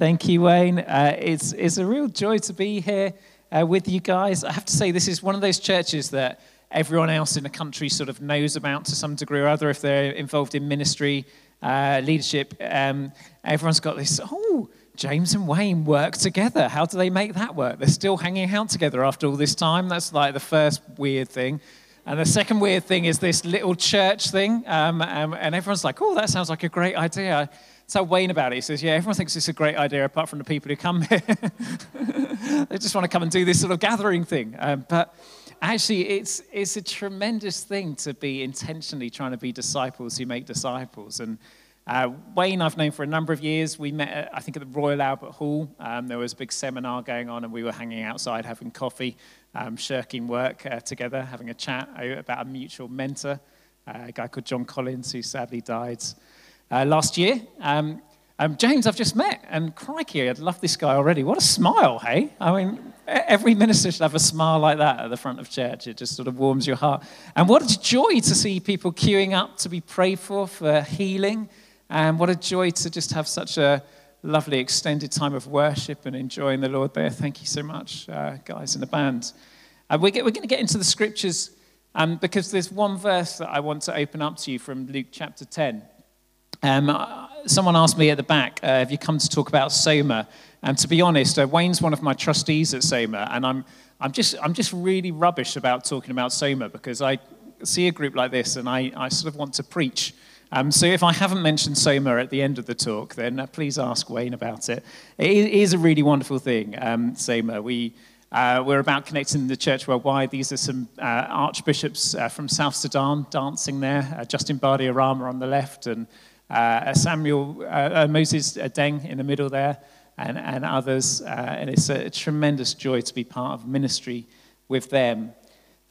Thank you, Wayne. Uh, it's, it's a real joy to be here uh, with you guys. I have to say, this is one of those churches that everyone else in the country sort of knows about to some degree or other if they're involved in ministry, uh, leadership. Um, everyone's got this, oh, James and Wayne work together. How do they make that work? They're still hanging out together after all this time. That's like the first weird thing. And the second weird thing is this little church thing. Um, um, and everyone's like, oh, that sounds like a great idea. Tell Wayne about it. He says, Yeah, everyone thinks it's a great idea apart from the people who come here. they just want to come and do this sort of gathering thing. Um, but actually, it's, it's a tremendous thing to be intentionally trying to be disciples who make disciples. And uh, Wayne, I've known for a number of years. We met, at, I think, at the Royal Albert Hall. Um, there was a big seminar going on, and we were hanging outside having coffee, um, shirking work uh, together, having a chat about a mutual mentor, uh, a guy called John Collins, who sadly died uh, last year. Um, um, James, I've just met, and crikey, I'd love this guy already. What a smile, hey? I mean, every minister should have a smile like that at the front of church. It just sort of warms your heart. And what a joy to see people queuing up to be prayed for for healing. And what a joy to just have such a lovely extended time of worship and enjoying the Lord there. Thank you so much, uh, guys in the band. Uh, we're, we're going to get into the scriptures um, because there's one verse that I want to open up to you from Luke chapter 10. Um, someone asked me at the back, uh, have you come to talk about Soma? And to be honest, uh, Wayne's one of my trustees at Soma, and I'm, I'm, just, I'm just really rubbish about talking about Soma because I see a group like this and I, I sort of want to preach. Um, so if I haven't mentioned Soma at the end of the talk, then uh, please ask Wayne about it. It is a really wonderful thing, um, Soma. We, uh, we're about connecting the church worldwide. These are some uh, archbishops uh, from South Sudan dancing there. Uh, Justin Badi Arama on the left and uh, Samuel, Moses Deng in the middle there, and, and others. and it's a tremendous joy to be part of ministry with them.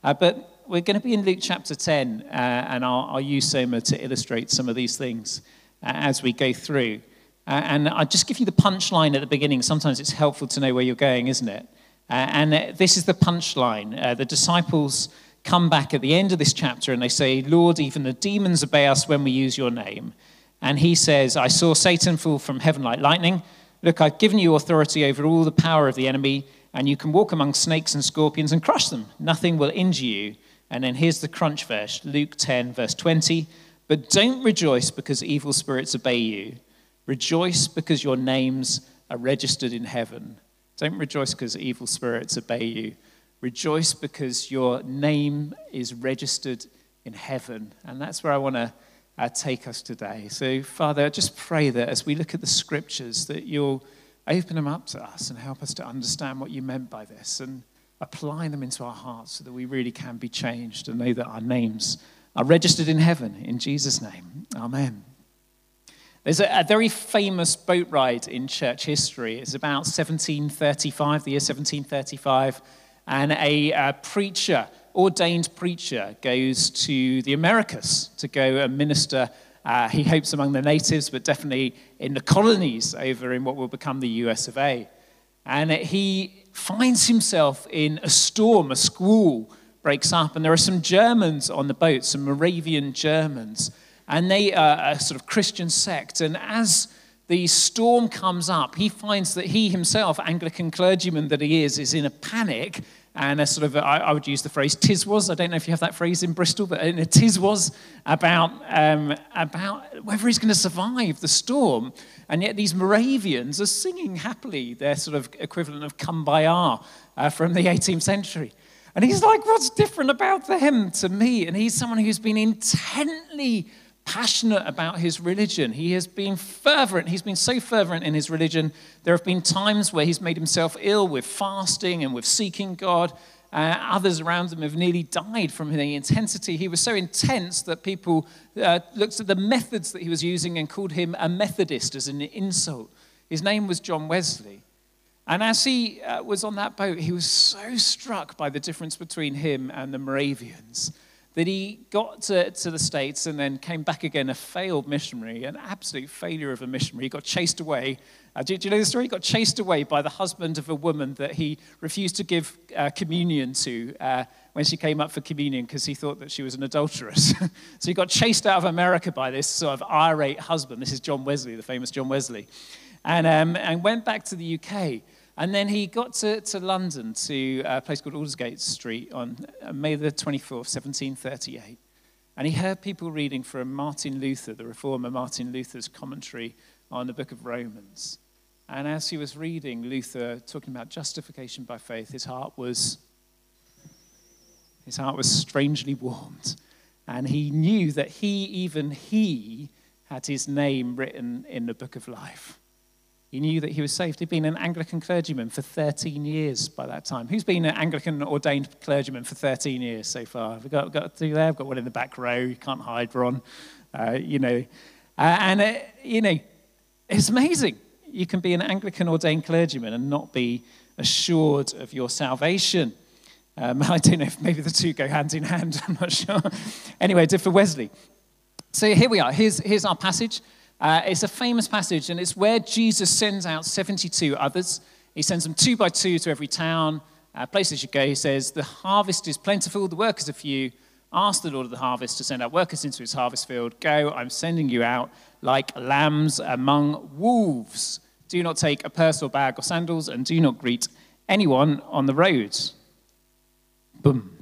but we're going to be in Luke chapter 10, uh, and I'll, I'll, use Soma to illustrate some of these things uh, as we go through. Uh, and I'll just give you the punchline at the beginning. Sometimes it's helpful to know where you're going, isn't it? and this is the punchline. the disciples come back at the end of this chapter and they say, Lord, even the demons obey us when we use your name. And he says, I saw Satan fall from heaven like lightning. Look, I've given you authority over all the power of the enemy, and you can walk among snakes and scorpions and crush them. Nothing will injure you. And then here's the crunch verse Luke 10, verse 20. But don't rejoice because evil spirits obey you. Rejoice because your names are registered in heaven. Don't rejoice because evil spirits obey you. Rejoice because your name is registered in heaven. And that's where I want to uh, take us today. So, Father, I just pray that as we look at the scriptures, that you'll open them up to us and help us to understand what you meant by this and apply them into our hearts so that we really can be changed and know that our names are registered in heaven. In Jesus' name, amen. There's a, a, very famous boat ride in church history. It's about 1735, the year 1735, and a, a preacher ordained preacher goes to the Americas to go and minister, uh, he hopes, among the natives, but definitely in the colonies over in what will become the US of A. And he finds himself in a storm, a squall breaks up, and there are some Germans on the boat, some Moravian Germans, and they are a sort of Christian sect. And as the storm comes up, he finds that he himself, Anglican clergyman that he is, is in a panic and a sort of, I, I would use the phrase tis was. I don't know if you have that phrase in Bristol, but a tis was about, um, about whether he's going to survive the storm. And yet these Moravians are singing happily their sort of equivalent of Kumbaya uh, from the 18th century. And he's like, what's different about them to me? And he's someone who's been intently passionate about his religion. He has been fervent. He's been so fervent in his religion. There have been times where he's made himself ill with fasting and with seeking God. Uh, others around him have nearly died from the intensity. He was so intense that people uh, looked at the methods that he was using and called him a Methodist as an insult. His name was John Wesley. And as he uh, was on that boat, he was so struck by the difference between him and the Moravians that he got to, to the States and then came back again a failed missionary, an absolute failure of a missionary. He got chased away. Uh, do, do, you know the story? He got chased away by the husband of a woman that he refused to give uh, communion to uh, when she came up for communion because he thought that she was an adulteress. so he got chased out of America by this sort of irate husband. This is John Wesley, the famous John Wesley. And, um, and went back to the UK. And then he got to, to London to a place called Aldersgate Street on uh, May the 24th, 1738. And he heard people reading from Martin Luther, the reformer Martin Luther's commentary on the book of Romans. And as he was reading Luther talking about justification by faith, his heart was his heart was strangely warmed. And he knew that he, even he, had his name written in the book of life. He knew that he was saved. He'd been an Anglican clergyman for 13 years by that time. Who's been an Anglican ordained clergyman for 13 years so far? Have we got, got two there? I've got one in the back row. You can't hide, Ron. Uh, you know, uh, and, uh, you know, it's amazing. You can be an Anglican ordained clergyman and not be assured of your salvation. Um, I don't know if maybe the two go hand in hand. I'm not sure. anyway, did for Wesley. So here we are. Here's, here's our passage. Uh, it's a famous passage, and it's where Jesus sends out 72 others. He sends them two by two to every town, uh, places you go. He says, The harvest is plentiful, the workers are few. Ask the Lord of the harvest to send out workers into his harvest field. Go, I'm sending you out like lambs among wolves. Do not take a purse or bag or sandals, and do not greet anyone on the road. Boom.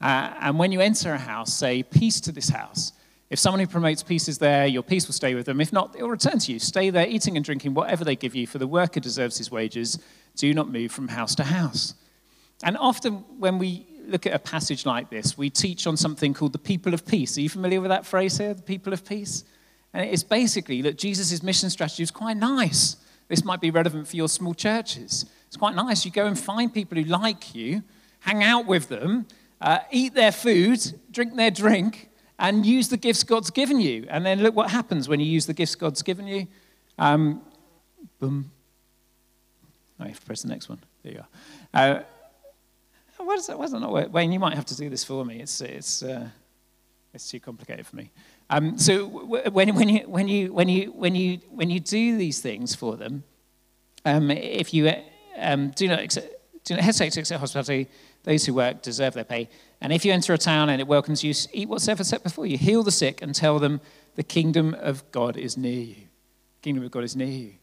Uh, and when you enter a house, say, Peace to this house. If someone who promotes peace is there, your peace will stay with them. If not, it will return to you. Stay there, eating and drinking whatever they give you, for the worker deserves his wages. Do not move from house to house. And often, when we look at a passage like this, we teach on something called the people of peace. Are you familiar with that phrase here, the people of peace? And it's basically that Jesus' mission strategy is quite nice. This might be relevant for your small churches. It's quite nice. You go and find people who like you, hang out with them, uh, eat their food, drink their drink, and use the gifts God's given you. And then look what happens when you use the gifts God's given you. Um, boom. I have to press the next one. There you are. Uh, why does that, why does that not work? Wayne, you might have to do this for me. It's, it's, uh, it's too complicated for me. Um, so when, when, you, when, you, when, you, when, you, when you do these things for them, um, if you um, do, not accept, do not hesitate to accept hospitality, those who work deserve their pay. And if you enter a town and it welcomes you, eat what's set before you. Heal the sick and tell them the kingdom of God is near you. The kingdom of God is near you.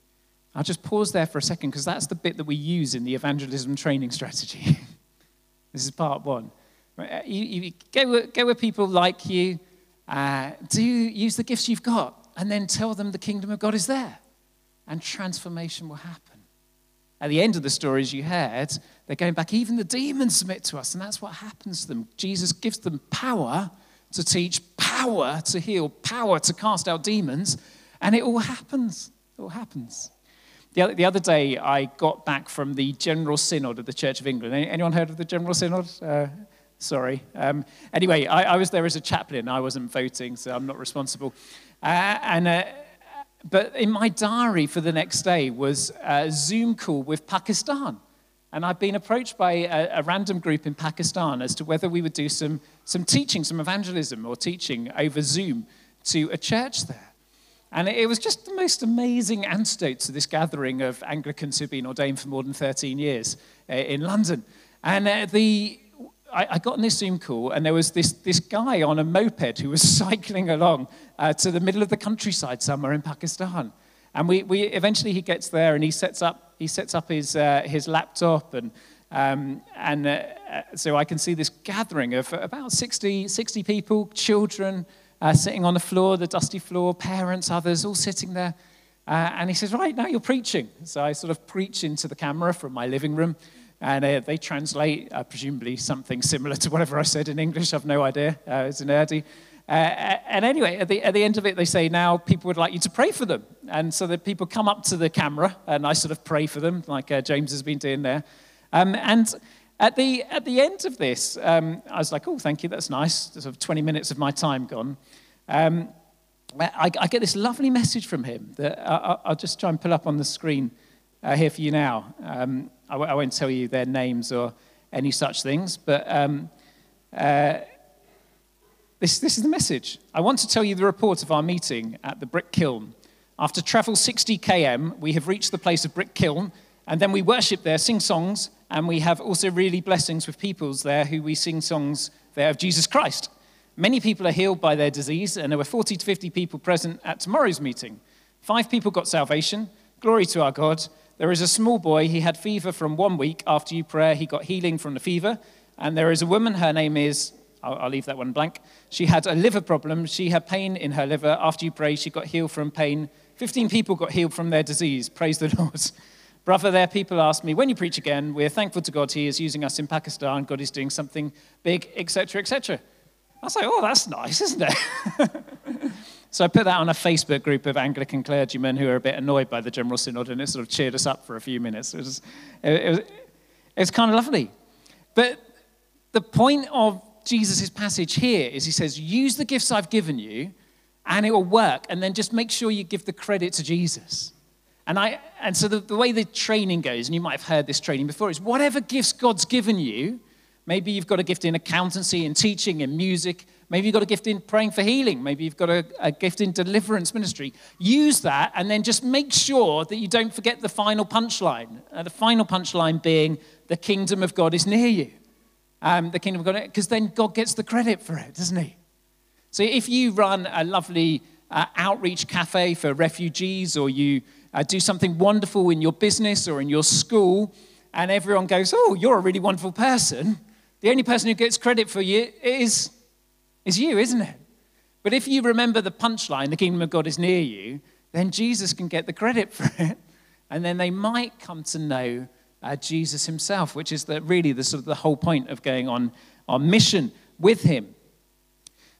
I'll just pause there for a second because that's the bit that we use in the evangelism training strategy. this is part one. Uh, you, you go, go people like you, uh, do use the gifts you've got, and then tell them the kingdom of God is there. And transformation will happen. At the end of the stories you heard, they're going back, even the demons submit to us, and that's what happens to them. Jesus gives them power to teach, power to heal, power to cast out demons, and it all happens. It all happens. The other, the other day, I got back from the General Synod of the Church of England. Anyone heard of the General Synod? Uh, sorry. Um, anyway, I, I, was there as a chaplain. I wasn't voting, so I'm not responsible. Uh, and uh, but in my diary for the next day was a Zoom call with Pakistan. And I'd been approached by a, a, random group in Pakistan as to whether we would do some, some teaching, some evangelism or teaching over Zoom to a church there. And it was just the most amazing antidote to this gathering of Anglicans who've been ordained for more than 13 years uh, in London. And uh, the, I, I, got on this Zoom call, and there was this, this guy on a moped who was cycling along uh, to the middle of the countryside somewhere in Pakistan. And we, we, eventually he gets there and he sets up, he sets up his, uh, his laptop. And, um, and uh, so I can see this gathering of about 60, 60 people, children uh, sitting on the floor, the dusty floor, parents, others, all sitting there. Uh, and he says, Right, now you're preaching. So I sort of preach into the camera from my living room. And uh, they translate, uh, presumably, something similar to whatever I said in English. I've no idea. Uh, it's an Urdu. Uh, and anyway, at the, at the end of it, they say, now people would like you to pray for them. And so the people come up to the camera, and I sort of pray for them, like uh, James has been doing there. Um, and at the, at the end of this, um, I was like, oh, thank you, that's nice. Sort of 20 minutes of my time gone. Um, I, I, get this lovely message from him that I, will just try and pull up on the screen uh, here for you now. Um, I w- I won't tell you their names or any such things, but um, uh, this, this is the message. I want to tell you the report of our meeting at the Brick Kiln. After travel 60 km, we have reached the place of Brick Kiln, and then we worship there, sing songs, and we have also really blessings with peoples there who we sing songs there of Jesus Christ. Many people are healed by their disease, and there were 40 to 50 people present at tomorrow's meeting. Five people got salvation. Glory to our God. There is a small boy, he had fever from one week. After you prayer, he got healing from the fever. And there is a woman, her name is, I'll, I'll leave that one blank. She had a liver problem. She had pain in her liver. After you pray, she got healed from pain. 15 people got healed from their disease. Praise the Lord. Brother, there, people ask me, when you preach again, we're thankful to God He is using us in Pakistan. God is doing something big, etc., etc. I say, oh, that's nice, isn't it? so I put that on a Facebook group of Anglican clergymen who are a bit annoyed by the General Synod, and it sort of cheered us up for a few minutes. It was, it was, it was kind of lovely. But the point of Jesus' passage here is he says, use the gifts I've given you, and it will work. And then just make sure you give the credit to Jesus. And, I, and so the, the way the training goes, and you might have heard this training before, is whatever gifts God's given you, Maybe you've got a gift in accountancy, in teaching, in music. Maybe you've got a gift in praying for healing. Maybe you've got a, a, gift in deliverance ministry. Use that and then just make sure that you don't forget the final punchline. Uh, the final punchline being the kingdom of God is near you. Um, the kingdom of God, because then God gets the credit for it, doesn't he? So if you run a lovely uh, outreach cafe for refugees or you uh, do something wonderful in your business or in your school, and everyone goes, Oh, you're a really wonderful person the only person who gets credit for you is, is you, isn't it? But if you remember the punchline, the kingdom of God is near you, then Jesus can get the credit for it. And then they might come to know uh, Jesus himself, which is the, really the, sort of the whole point of going on, on mission with him.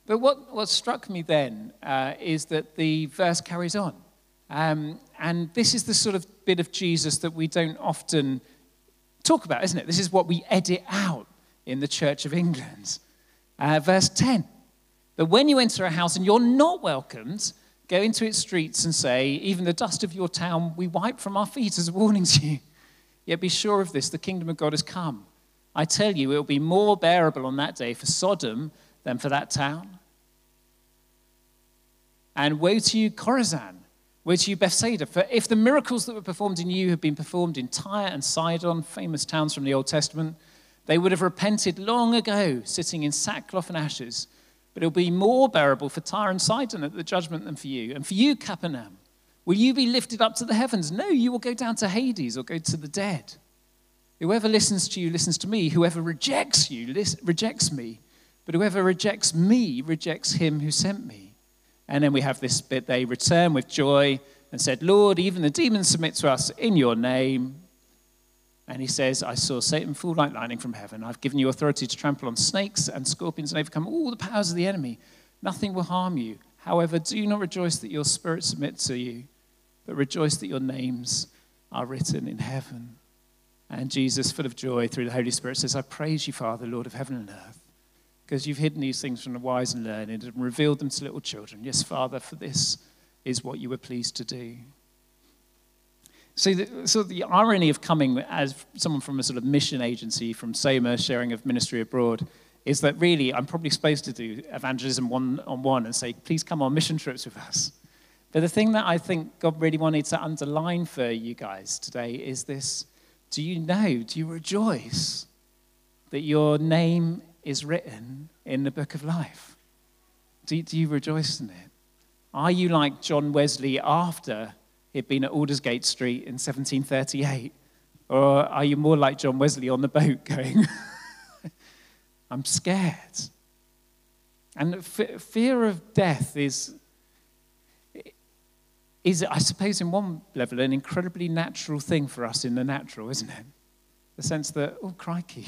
But what, what struck me then uh, is that the verse carries on. Um, and this is the sort of bit of Jesus that we don't often talk about, isn't it? This is what we edit out in the Church of England. Uh, verse 10 But when you enter a house and you're not welcomed, go into its streets and say, Even the dust of your town we wipe from our feet as a warning to you. Yet be sure of this the kingdom of God has come. I tell you, it will be more bearable on that day for Sodom than for that town. And woe to you, Chorazin! Woe to you, Bethsaida! For if the miracles that were performed in you had been performed in Tyre and Sidon, famous towns from the Old Testament, they would have repented long ago, sitting in sackcloth and ashes. But it'll be more bearable for Tyre and Sidon at the judgment than for you. And for you, Capernaum, will you be lifted up to the heavens? No, you will go down to Hades or go to the dead. Whoever listens to you listens to me. Whoever rejects you rejects me. But whoever rejects me rejects him who sent me. And then we have this bit they return with joy and said, Lord, even the demons submit to us in your name. And he says, I saw Satan fall like lightning from heaven. I've given you authority to trample on snakes and scorpions and overcome all the powers of the enemy. Nothing will harm you. However, do not rejoice that your spirit submits to you, but rejoice that your names are written in heaven. And Jesus, full of joy through the Holy Spirit, says, I praise you, Father, Lord of heaven and earth, because you've hidden these things from the wise and learned and revealed them to little children. Yes, Father, for this is what you were pleased to do. So the, so the irony of coming as someone from a sort of mission agency from SOMA, sharing of ministry abroad, is that really I'm probably supposed to do evangelism one on one and say, please come on mission trips with us. But the thing that I think God really wanted to underline for you guys today is this do you know, do you rejoice that your name is written in the book of life? Do, do you rejoice in it? Are you like John Wesley after he'd been at Aldersgate Street in 1738? Or are you more like John Wesley on the boat going, I'm scared? And f- fear of death is, is, I suppose, in one level, an incredibly natural thing for us in the natural, isn't it? The sense that, oh, crikey,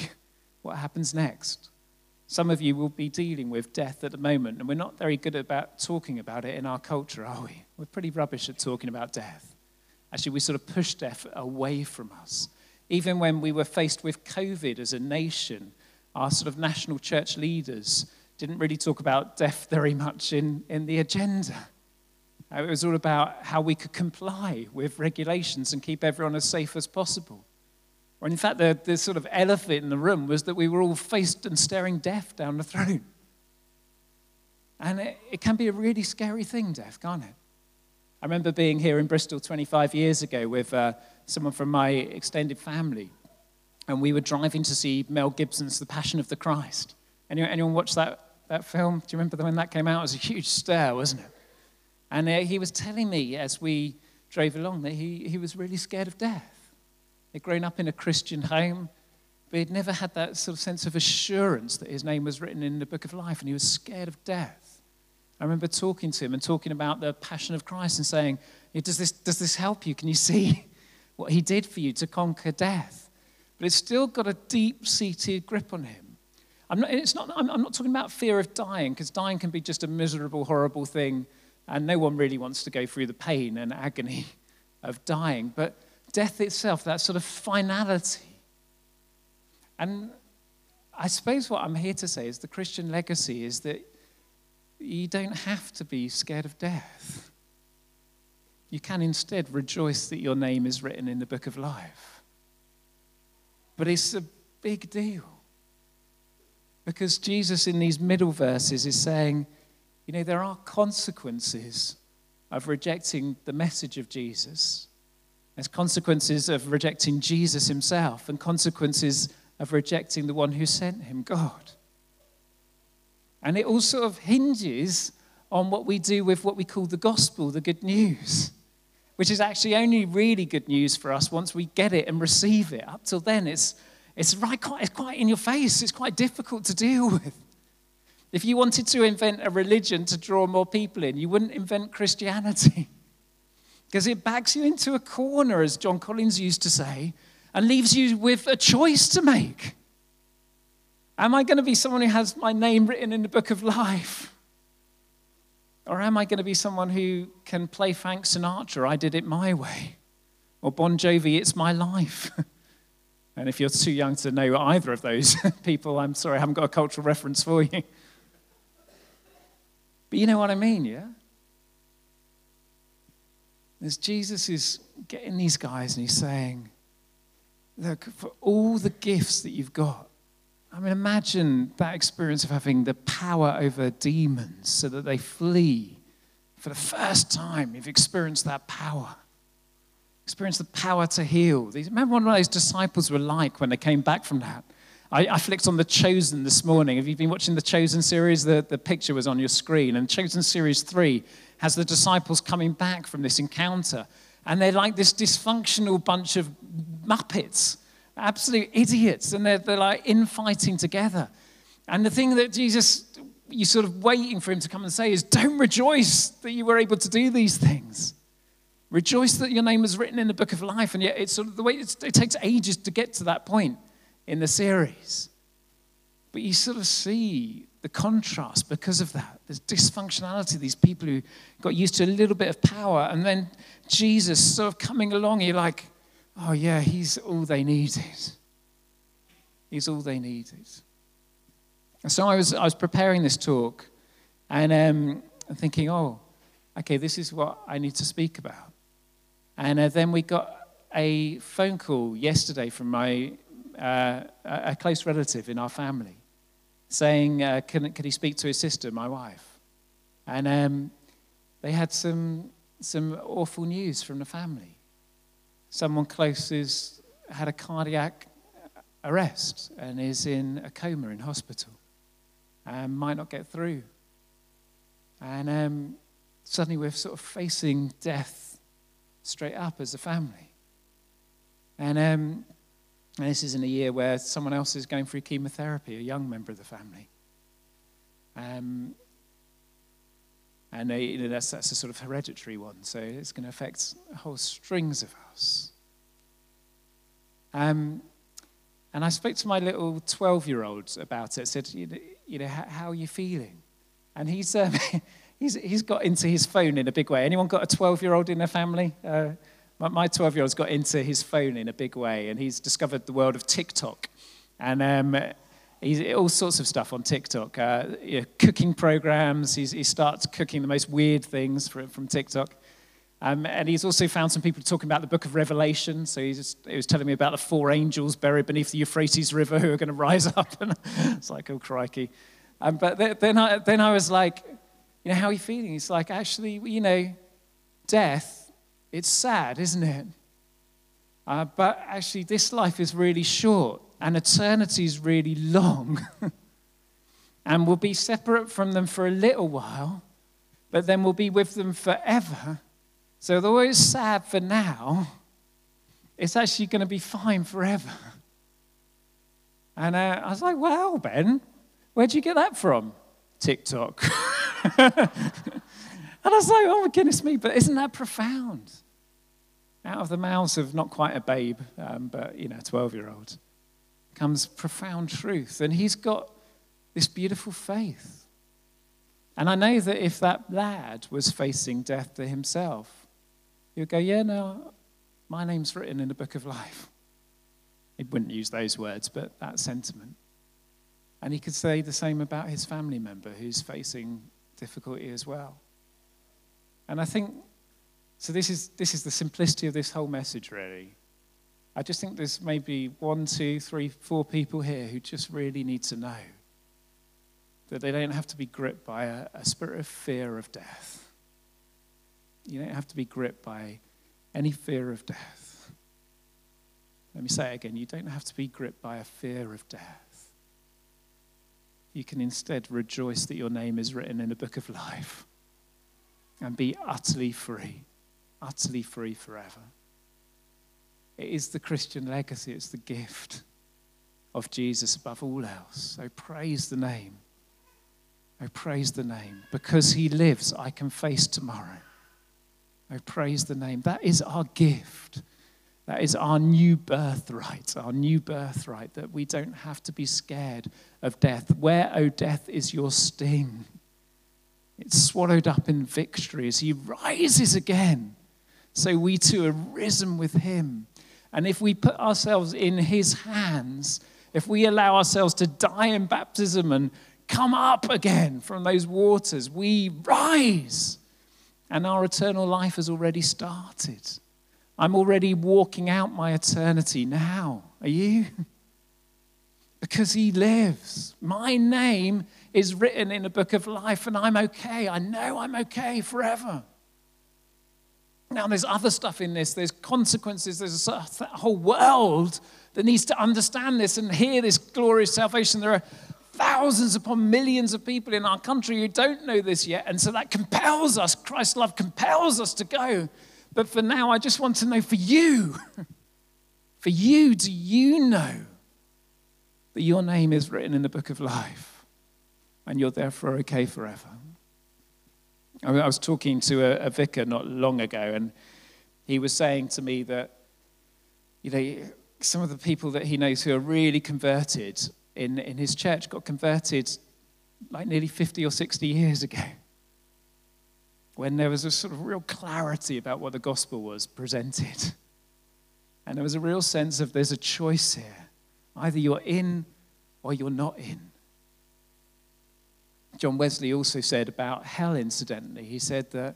what happens next? Some of you will be dealing with death at the moment, and we're not very good about talking about it in our culture, are we? We're pretty rubbish at talking about death. Actually, we sort of push death away from us. Even when we were faced with COVID as a nation, our sort of national church leaders didn't really talk about death very much in, in the agenda. It was all about how we could comply with regulations and keep everyone as safe as possible. Or in fact, the, the sort of elephant in the room was that we were all faced and staring death down the throat. And it, it can be a really scary thing, death, can't it? I remember being here in Bristol 25 years ago with uh, someone from my extended family, and we were driving to see Mel Gibson's The Passion of the Christ. Anyone, anyone watch that, that film? Do you remember when that came out? It was a huge stir, wasn't it? And uh, he was telling me as we drove along that he, he was really scared of death. He'd grown up in a Christian home, but he'd never had that sort of sense of assurance that his name was written in the book of life, and he was scared of death. I remember talking to him and talking about the passion of Christ and saying, does this, does this help you? Can you see what he did for you to conquer death? But it's still got a deep seated grip on him. I'm not, it's not, I'm, I'm not talking about fear of dying, because dying can be just a miserable, horrible thing, and no one really wants to go through the pain and agony of dying. But death itself, that sort of finality. And I suppose what I'm here to say is the Christian legacy is that you don't have to be scared of death. You can instead rejoice that your name is written in the book of life. But it's a big deal. Because Jesus, in these middle verses, is saying, you know, there are consequences of rejecting the message of Jesus. There's consequences of rejecting Jesus himself and consequences of rejecting the one who sent him, God. And it all sort of hinges on what we do with what we call the gospel, the good news, which is actually only really good news for us once we get it and receive it. Up till then, it's, it's, right, quite, it's quite in your face, it's quite difficult to deal with. If you wanted to invent a religion to draw more people in, you wouldn't invent Christianity. Because it backs you into a corner, as John Collins used to say, and leaves you with a choice to make. Am I going to be someone who has my name written in the book of life? Or am I going to be someone who can play Frank Sinatra, I did it my way? Or Bon Jovi, it's my life? and if you're too young to know either of those people, I'm sorry, I haven't got a cultural reference for you. But you know what I mean, yeah? As Jesus is getting these guys and he's saying, Look, for all the gifts that you've got, I mean, imagine that experience of having the power over demons so that they flee. For the first time, you've experienced that power. Experienced the power to heal. Remember what those disciples were like when they came back from that? I, I, flicked on The Chosen this morning. Have you been watching The Chosen series? The, the picture was on your screen. And Chosen Series 3 has the disciples coming back from this encounter. And they're like this dysfunctional bunch of muppets absolute idiots, and they're, they're like infighting together. And the thing that Jesus, you're sort of waiting for him to come and say is, don't rejoice that you were able to do these things. Rejoice that your name was written in the book of life. And yet, it's sort of the way it takes ages to get to that point in the series. But you sort of see the contrast because of that. There's dysfunctionality, these people who got used to a little bit of power, and then Jesus sort of coming along, you're like, oh, yeah, he's all they needed. He's all they needed. And so I was, I was preparing this talk and um, thinking, oh, okay, this is what I need to speak about. And uh, then we got a phone call yesterday from my, uh, a close relative in our family saying, uh, can, can he speak to his sister, my wife? And um, they had some, some awful news from the family someone close has had a cardiac arrest and is in a coma in hospital and might not get through. And um, suddenly we're sort of facing death straight up as a family. And, um, and this is in a year where someone else is going through chemotherapy, a young member of the family. Um, and you know, that's, that's a sort of hereditary one, so it's going to affect whole strings of us. Um, and I spoke to my little 12 year old about it. I said, you know, you know how, how, are you feeling? And he's, um, he's, he's got into his phone in a big way. Anyone got a 12 year old in their family? Uh, my 12 year old's got into his phone in a big way, and he's discovered the world of TikTok. And um, He's all sorts of stuff on TikTok, uh, you know, cooking programs. He's, he starts cooking the most weird things from, from TikTok. Um, and he's also found some people talking about the book of Revelation. So he, just, he was telling me about the four angels buried beneath the Euphrates River who are going to rise up. And it's like, oh, crikey. Um, but then I, then I was like, you know, how are you feeling? He's like, actually, you know, death, it's sad, isn't it? Uh, but actually, this life is really short and eternity is really long. and we'll be separate from them for a little while, but then we'll be with them forever. So, though it's sad for now, it's actually going to be fine forever. And uh, I was like, well, Ben, where'd you get that from? TikTok. and I was like, oh my goodness me, but isn't that profound? Out of the mouths of not quite a babe, um, but, you know, a 12 year old, comes profound truth. And he's got this beautiful faith. And I know that if that lad was facing death to himself, he would go, Yeah, no, my name's written in the book of life. He wouldn't use those words, but that sentiment. And he could say the same about his family member who's facing difficulty as well. And I think, so this is, this is the simplicity of this whole message, really. I just think there's maybe one, two, three, four people here who just really need to know that they don't have to be gripped by a, a spirit of fear of death. You don't have to be gripped by any fear of death. Let me say it again. You don't have to be gripped by a fear of death. You can instead rejoice that your name is written in the book of life and be utterly free, utterly free forever. It is the Christian legacy, it's the gift of Jesus above all else. So praise the name. Oh, praise the name. Because he lives, I can face tomorrow. Oh, praise the name. That is our gift. That is our new birthright, our new birthright, that we don't have to be scared of death. Where, O oh, death, is your sting? It's swallowed up in victory as he rises again. So we too are risen with him. And if we put ourselves in his hands, if we allow ourselves to die in baptism and come up again from those waters, we rise and our eternal life has already started. I'm already walking out my eternity now. Are you? Because he lives. My name is written in a book of life, and I'm okay. I know I'm okay forever. Now, there's other stuff in this. There's consequences. There's a whole world that needs to understand this and hear this glorious salvation. There are thousands upon millions of people in our country who don't know this yet. And so that compels us, Christ's love compels us to go. But for now, I just want to know for you, for you, do you know that your name is written in the book of life and you're therefore okay forever? I, mean, I was talking to a, a vicar not long ago, and he was saying to me that, you know, some of the people that he knows who are really converted in, in his church got converted like nearly 50 or 60 years ago when there was a sort of real clarity about what the gospel was presented. And there was a real sense of there's a choice here. Either you're in or you're not in. John Wesley also said about hell, incidentally, he said that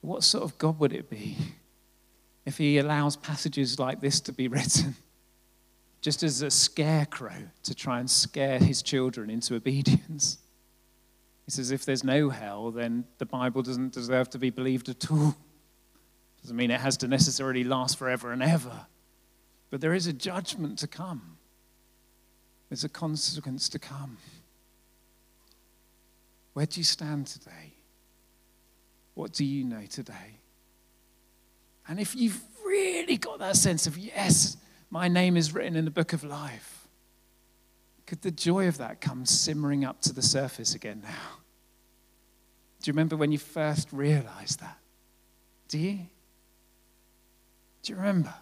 what sort of God would it be if he allows passages like this to be written? just as a scarecrow to try and scare his children into obedience. He says, if there's no hell, then the Bible doesn't deserve to be believed at all. Doesn't mean it has to necessarily last forever and ever. But there is a judgment to come, there's a consequence to come. Where do you stand today? What do you know today? And if you've really got that sense of, yes, my name is written in the book of life. Could the joy of that come simmering up to the surface again now? Do you remember when you first realized that? Do you? Do you remember?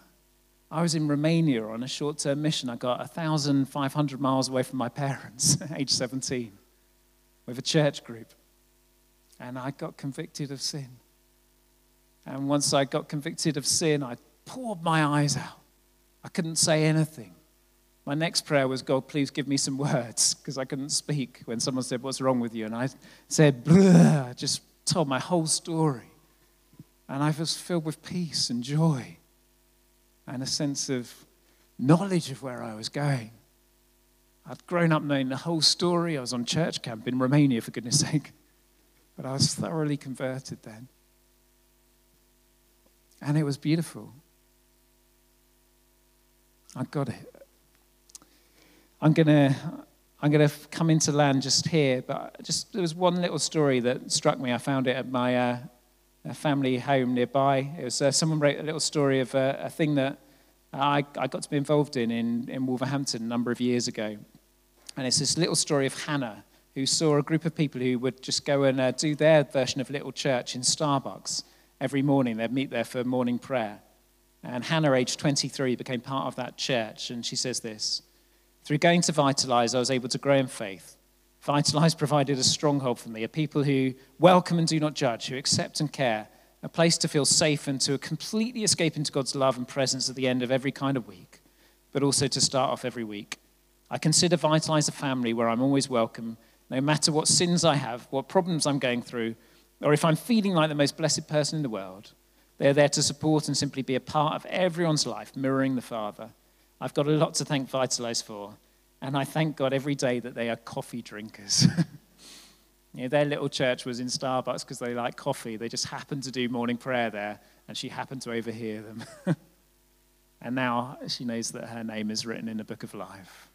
I was in Romania on a short term mission. I got 1,500 miles away from my parents, age 17, with a church group. And I got convicted of sin. And once I got convicted of sin, I poured my eyes out. I couldn't say anything. My next prayer was, God, please give me some words, because I couldn't speak when someone said, What's wrong with you? And I said, I just told my whole story. And I was filled with peace and joy and a sense of knowledge of where I was going. I'd grown up knowing the whole story. I was on church camp in Romania, for goodness sake. But I was thoroughly converted then. And it was beautiful. I got it. I'm going to I'm going to come into land just here, but just there was one little story that struck me. I found it at my uh, family home nearby. It was uh, someone wrote a little story of uh, a thing that I, I got to be involved in, in in Wolverhampton a number of years ago, and it's this little story of Hannah who saw a group of people who would just go and uh, do their version of little church in Starbucks every morning. They'd meet there for morning prayer, and Hannah, aged 23, became part of that church, and she says this. Through going to Vitalize, I was able to grow in faith. Vitalize provided a stronghold for me, a people who welcome and do not judge, who accept and care, a place to feel safe and to completely escape into God's love and presence at the end of every kind of week, but also to start off every week. I consider Vitalize a family where I'm always welcome, no matter what sins I have, what problems I'm going through, or if I'm feeling like the most blessed person in the world. They're there to support and simply be a part of everyone's life, mirroring the Father. I've got a lot to thank Vitalize for, and I thank God every day that they are coffee drinkers. you know, their little church was in Starbucks because they like coffee. They just happened to do morning prayer there, and she happened to overhear them. and now she knows that her name is written in the book of life.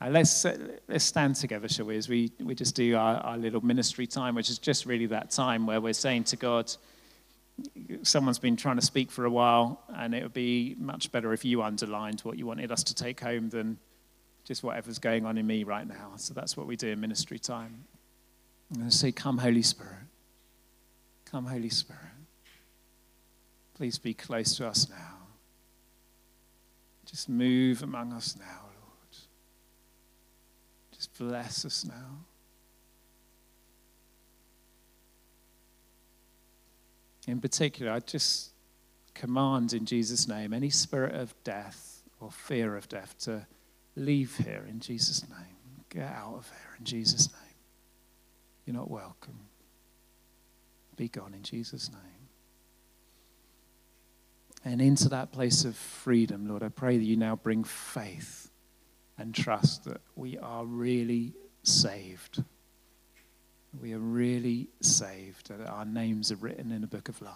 Uh, let's, uh, let's stand together, shall we, as we, we just do our, our little ministry time, which is just really that time where we're saying to God, someone's been trying to speak for a while, and it would be much better if you underlined what you wanted us to take home than just whatever's going on in me right now. So that's what we do in ministry time. I'm going to say, Come, Holy Spirit. Come, Holy Spirit. Please be close to us now. Just move among us now. Just bless us now. in particular, I just command in Jesus' name any spirit of death or fear of death to leave here in Jesus' name. Get out of here in Jesus' name. You're not welcome. Be gone in Jesus' name. And into that place of freedom, Lord, I pray that you now bring faith and trust that we are really saved. We are really saved, that our names are written in the book of life.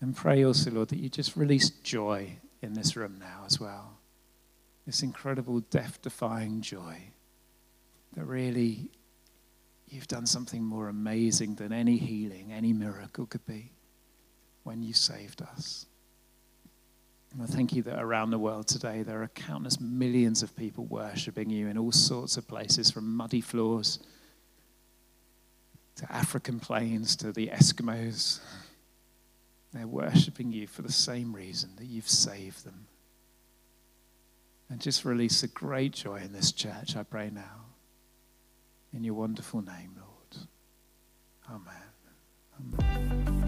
And pray also, Lord, that you just release joy in this room now as well. This incredible, death defying joy that really you've done something more amazing than any healing, any miracle could be when you saved us. And I thank you that around the world today there are countless millions of people worshiping you in all sorts of places, from muddy floors to African plains to the Eskimos. They're worshiping you for the same reason that you've saved them. And just release a great joy in this church, I pray now. In your wonderful name, Lord. Amen. Amen.